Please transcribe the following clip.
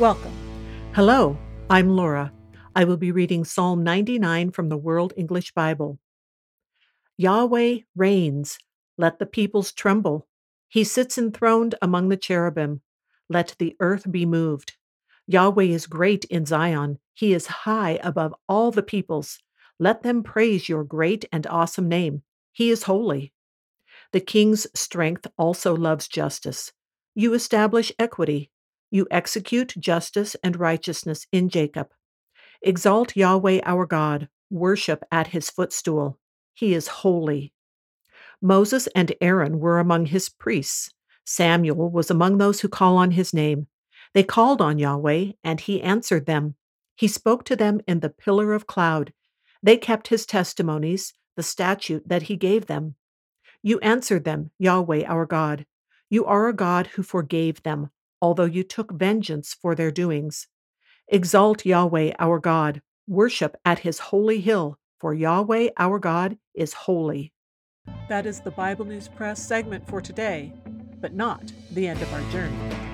Welcome. Hello, I'm Laura. I will be reading Psalm 99 from the World English Bible. Yahweh reigns, let the peoples tremble. He sits enthroned among the cherubim. Let the earth be moved. Yahweh is great in Zion. He is high above all the peoples. Let them praise your great and awesome name. He is holy. The king's strength also loves justice. You establish equity. You execute justice and righteousness in Jacob. Exalt Yahweh our God. Worship at his footstool. He is holy. Moses and Aaron were among his priests. Samuel was among those who call on his name. They called on Yahweh, and he answered them. He spoke to them in the pillar of cloud. They kept his testimonies, the statute that he gave them. You answered them, Yahweh our God. You are a God who forgave them, although you took vengeance for their doings. Exalt Yahweh our God. Worship at his holy hill, for Yahweh our God is holy. That is the Bible News Press segment for today, but not the end of our journey.